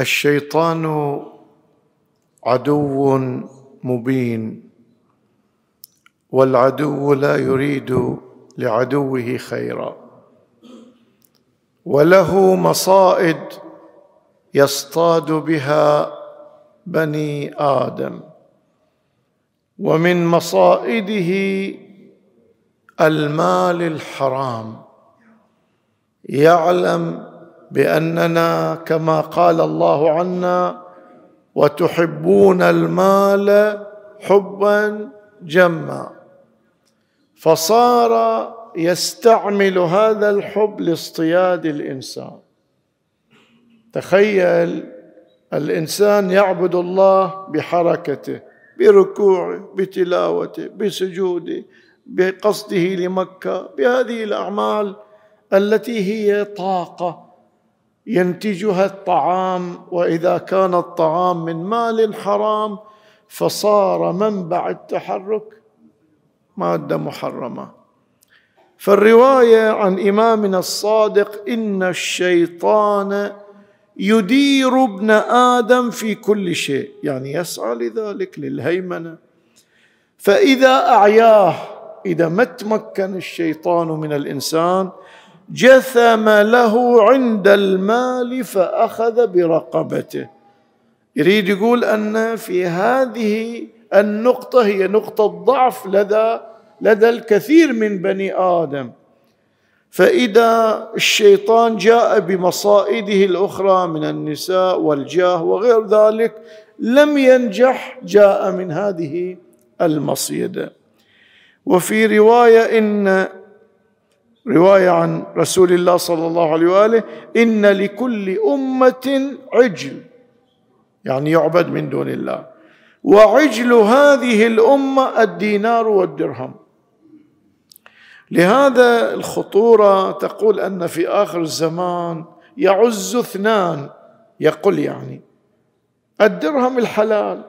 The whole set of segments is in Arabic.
الشيطان عدو مبين والعدو لا يريد لعدوه خيرا. وله مصائد يصطاد بها بني آدم. ومن مصائده المال الحرام. يعلم بأننا كما قال الله عنا وتحبون المال حبا جما. فصار يستعمل هذا الحب لاصطياد الإنسان. تخيل الإنسان يعبد الله بحركته بركوعه بتلاوته بسجوده بقصده لمكة بهذه الأعمال التي هي طاقة. ينتجها الطعام وإذا كان الطعام من مال حرام فصار منبع التحرك مادة محرمة. فالرواية عن إمامنا الصادق إن الشيطان يدير ابن آدم في كل شيء. يعني يسعى لذلك للهيمنة. فإذا أعياه إذا ما تمكن الشيطان من الإنسان جثم له عند المال فأخذ برقبته. يريد يقول أن في هذه النقطة هي نقطة ضعف لدى لدى الكثير من بني آدم. فإذا الشيطان جاء بمصائده الأخرى من النساء والجاه وغير ذلك لم ينجح جاء من هذه المصيدة. وفي رواية إن رواية عن رسول الله صلى الله عليه وآله إن لكل أمة عجل يعني يعبد من دون الله. وعجل هذه الأمة الدينار والدرهم. لهذا الخطورة تقول أن في آخر الزمان يعز اثنان يقول يعني الدرهم الحلال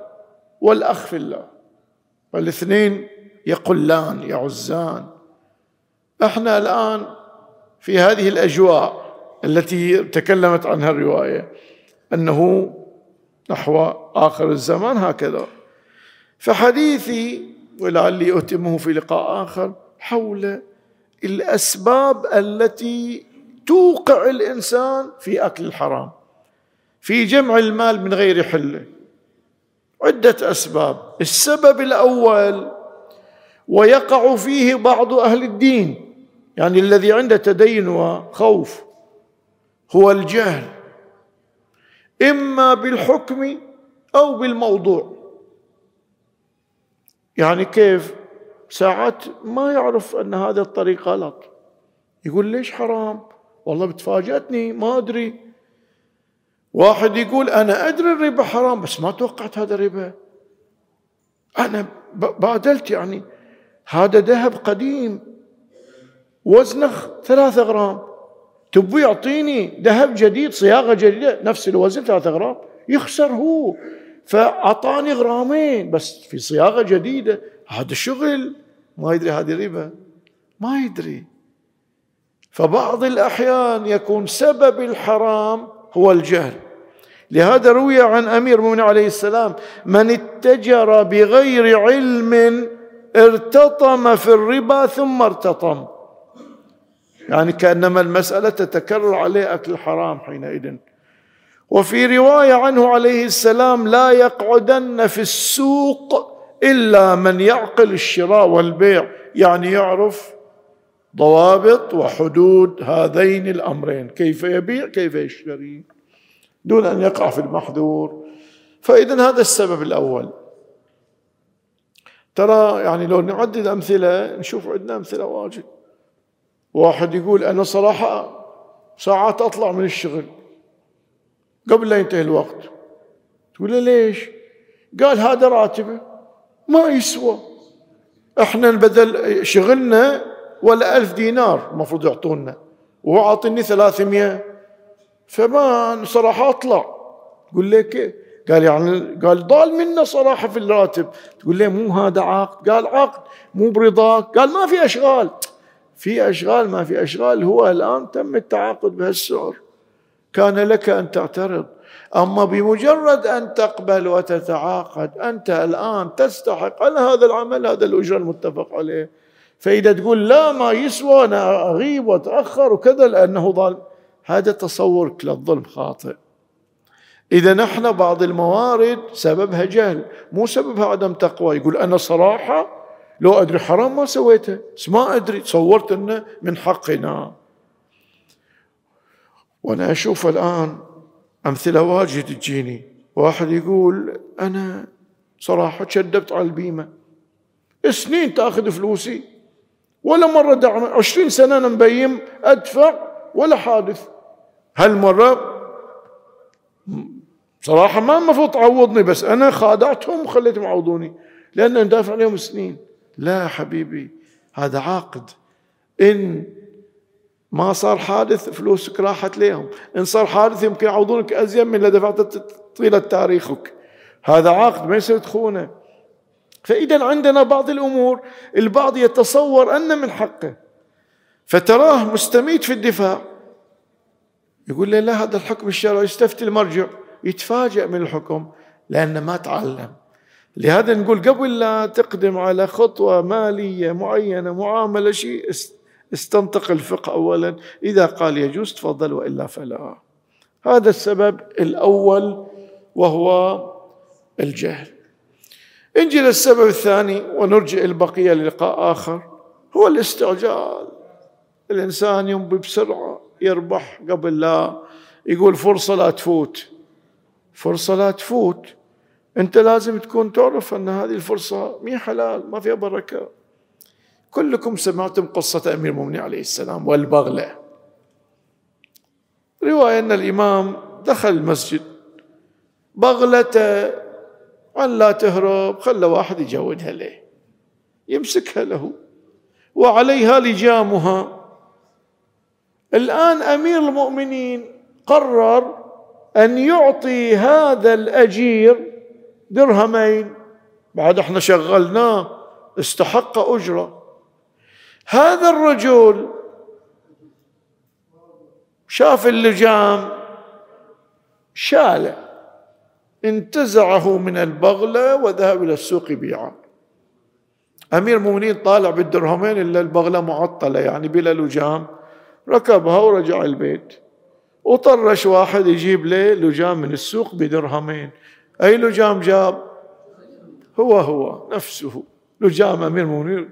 والأخ في الله. والاثنين يقلان يعزان. إحنا الآن في هذه الأجواء التي تكلمت عنها الرواية أنه نحو آخر الزمان هكذا. فحديثي ولعلي أتمه في لقاء آخر حول الأسباب التي توقع الإنسان في أكل الحرام في جمع المال من غير حله عدة أسباب. السبب الأول ويقع فيه بعض أهل الدين. يعني الذي عنده تدين وخوف هو الجهل إما بالحكم أو بالموضوع. يعني كيف؟ ساعات ما يعرف أن هذا الطريق غلط. يقول ليش حرام؟ والله بتفاجأتني ما أدري. واحد يقول أنا أدري الربا حرام بس ما توقعت هذا ربا أنا بادلت يعني. هذا ذهب قديم. وزنه ثلاثة غرام. تبو يعطيني ذهب جديد صياغة جديدة نفس الوزن ثلاثة غرام. يخسر هو. فأعطاني غرامين بس في صياغة جديدة. هذا شغل. ما يدري هذه ربا. ما يدري. فبعض الأحيان يكون سبب الحرام هو الجهل. لهذا روي عن أمير المؤمنين عليه السلام من اتجر بغير علم ارتطم في الربا ثم ارتطم. يعني كأنما المسألة تتكرر عليه أكل الحرام حينئذ. وفي رواية عنه عليه السلام لا يقعدن في السوق إلا من يعقل الشراء والبيع. يعني يعرف ضوابط وحدود هذين الأمرين كيف يبيع كيف يشتري دون أن يقع في المحذور. فإذا هذا السبب الأول. ترى يعني لو نعدد أمثلة نشوف عندنا أمثلة واجد. واحد يقول أنا صراحة ساعات أطلع من الشغل قبل لا ينتهي الوقت. تقول له ليش؟ قال هذا راتبه ما يسوى. إحنا بدل شغلنا ولا ألف دينار المفروض يعطونا وهو عاطيني ثلاثمية. فما صراحة أطلع. تقول كيف قال يعني قال ضال منا صراحة في الراتب. تقول له مو هذا عقد؟ قال عقد مو برضاك. قال ما في أشغال. في أشغال ما في أشغال هو الآن تم التعاقد بهالسعر. كان لك أن تعترض. أما بمجرد أن تقبل وتتعاقد أنت الآن تستحق على هذا العمل هذا الأجرة المتفق عليه؟ فإذا تقول لا ما يسوى أنا أغيب وأتأخر وكذا لأنه ظالم. هذا تصورك للظلم خاطئ. إذا نحن بعض الموارد سببها جهل مو سببها عدم تقوى. يقول أنا صراحة لو أدري حرام ما سويته بس ما أدري تصورت أنه من حقنا. وأنا أشوف الآن أمثلة واجد تجيني. واحد يقول أنا صراحة شدبت على البيمة. سنين تأخذ فلوسي. ولا مرة دعم عشرين سنة أنا مبيم أدفع ولا حادث. هالمرة صراحة ما المفروض تعوضني بس أنا خادعتهم وخليتهم يعوضوني لأن دافع عليهم سنين. لا حبيبي هذا عاقد. إن ما صار حادث فلوسك راحت لهم إن صار حادث يمكن يعوضونك أزين من اللي دفعت طيلة تاريخك. هذا عقد ما يصير تخونه. فإذا عندنا بعض الأمور البعض يتصور أن من حقه. فتراه مستميت في الدفاع. يقول لي لا هذا الحكم الشرعي يستفتي المرجع. يتفاجأ من الحكم لأنه ما تعلم. لهذا نقول قبل لا تقدم على خطوة مالية معينة معاملة شيء استنطق الفقه أولا. إذا قال يجوز تفضل وإلا فلا. هذا السبب الأول وهو الجهل. نجي للسبب الثاني ونرجع البقية للقاء آخر هو الاستعجال. الإنسان يمضي بسرعة يربح قبل لا يقول فرصة لا تفوت. فرصة لا تفوت. أنت لازم تكون تعرف أن هذه الفرصة مي حلال ما فيها بركة. كلكم سمعتم قصة أمير المؤمنين عليه السلام والبغلة. رواية أن الإمام دخل المسجد بغلة أن لا تهرب خلى واحد يجودها له يمسكها له وعليها لجامها. الآن أمير المؤمنين قرر أن يعطي هذا الأجير درهمين. بعد إحنا شغلناه استحق أجرة. هذا الرجل شاف اللجام شاله انتزعه من البغلة وذهب إلى السوق يبيعه. أمير المؤمنين طالع بالدرهمين إلا البغلة معطلة يعني بلا لجام. ركبها ورجع البيت. وطرش واحد يجيب له لجام من السوق بدرهمين. أي لجام جاب؟ هو هو نفسه. لجام أمير المؤمنين.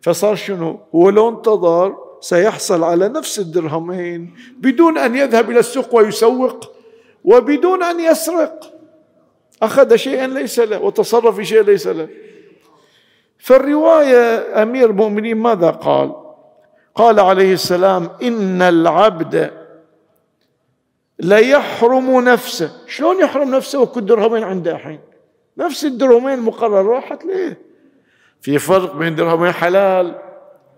فصار شنو؟ هو لو انتظر سيحصل على نفس الدرهمين بدون أن يذهب إلى السوق ويسوق وبدون أن يسرق. أخذ شيئا ليس له وتصرف في شيء ليس له. فالرواية أمير المؤمنين ماذا قال؟ قال عليه السلام إن العبد ليحرم نفسه. شلون يحرم نفسه وكل درهمين عنده الحين؟ نفس الدرهمين المقرر راحت ليه؟ في فرق بين درهمين حلال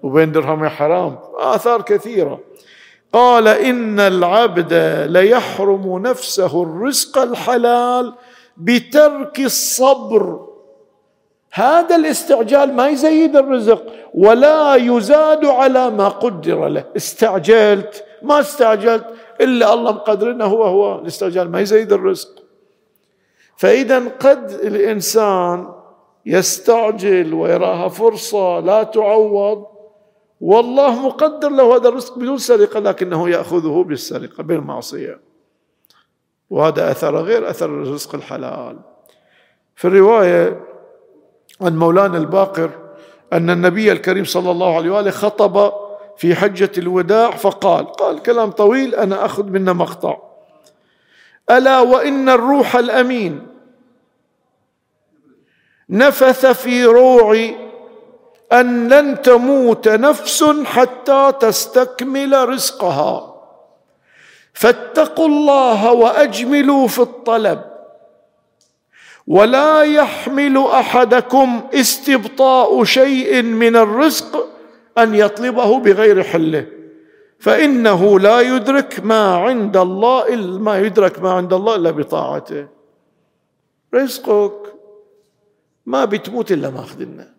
وبين درهمين حرام آثار كثيرة. قال إن العبد ليحرم نفسه الرزق الحلال بترك الصبر. هذا الاستعجال ما يزيد الرزق ولا يزاد على ما قدر له. استعجلت؟ ما استعجلت؟ إلا الله مقدرنا هو هو الاستعجال ما يزيد الرزق. فإذا قد الإنسان يستعجل ويراها فرصة لا تعوض والله مقدر له هذا الرزق بدون سرقة لكنه يأخذه بالسرقة بالمعصية. وهذا أثر غير أثر الرزق الحلال. في الرواية عن مولانا الباقر أن النبي الكريم صلى الله عليه وآله خطب في حجة الوداع فقال قال كلام طويل أنا أخذ منه مقطع. ألا وإن الروح الأمين نفث في روعي أن لن تموت نفس حتى تستكمل رزقها. فاتقوا الله وأجملوا في الطلب. ولا يحمل أحدكم استبطاء شيء من الرزق أن يطلبه بغير حله. فإنه لا يدرك ما عند الله الا ما يدرك ما عند الله إلا بطاعته. رزقك ما بتموت إلا ماخذ لنا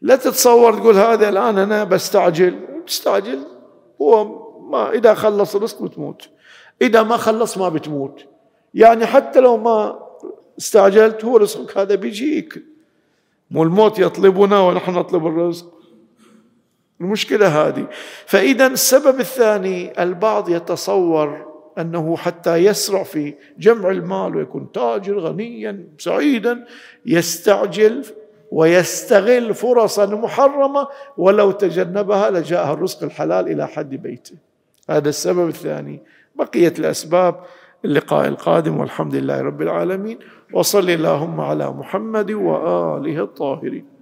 لا تتصور تقول هذا الآن أنا بستعجل. تستعجل هو ما إذا خلص الرزق بتموت. إذا ما خلص ما بتموت. يعني حتى لو ما استعجلت هو رزقك هذا بيجيك. مو الموت يطلبنا ونحن نطلب الرزق. المشكلة هذه. فإذا السبب الثاني البعض يتصور أنه حتى يسرع في جمع المال ويكون تاجر غنيا سعيدا يستعجل ويستغل فرصا محرمة ولو تجنبها لجاءه الرزق الحلال إلى حد بيته. هذا السبب الثاني. بقية الأسباب. اللقاء القادم. والحمد لله رب العالمين. وصل اللهم على محمد وآله الطاهرين.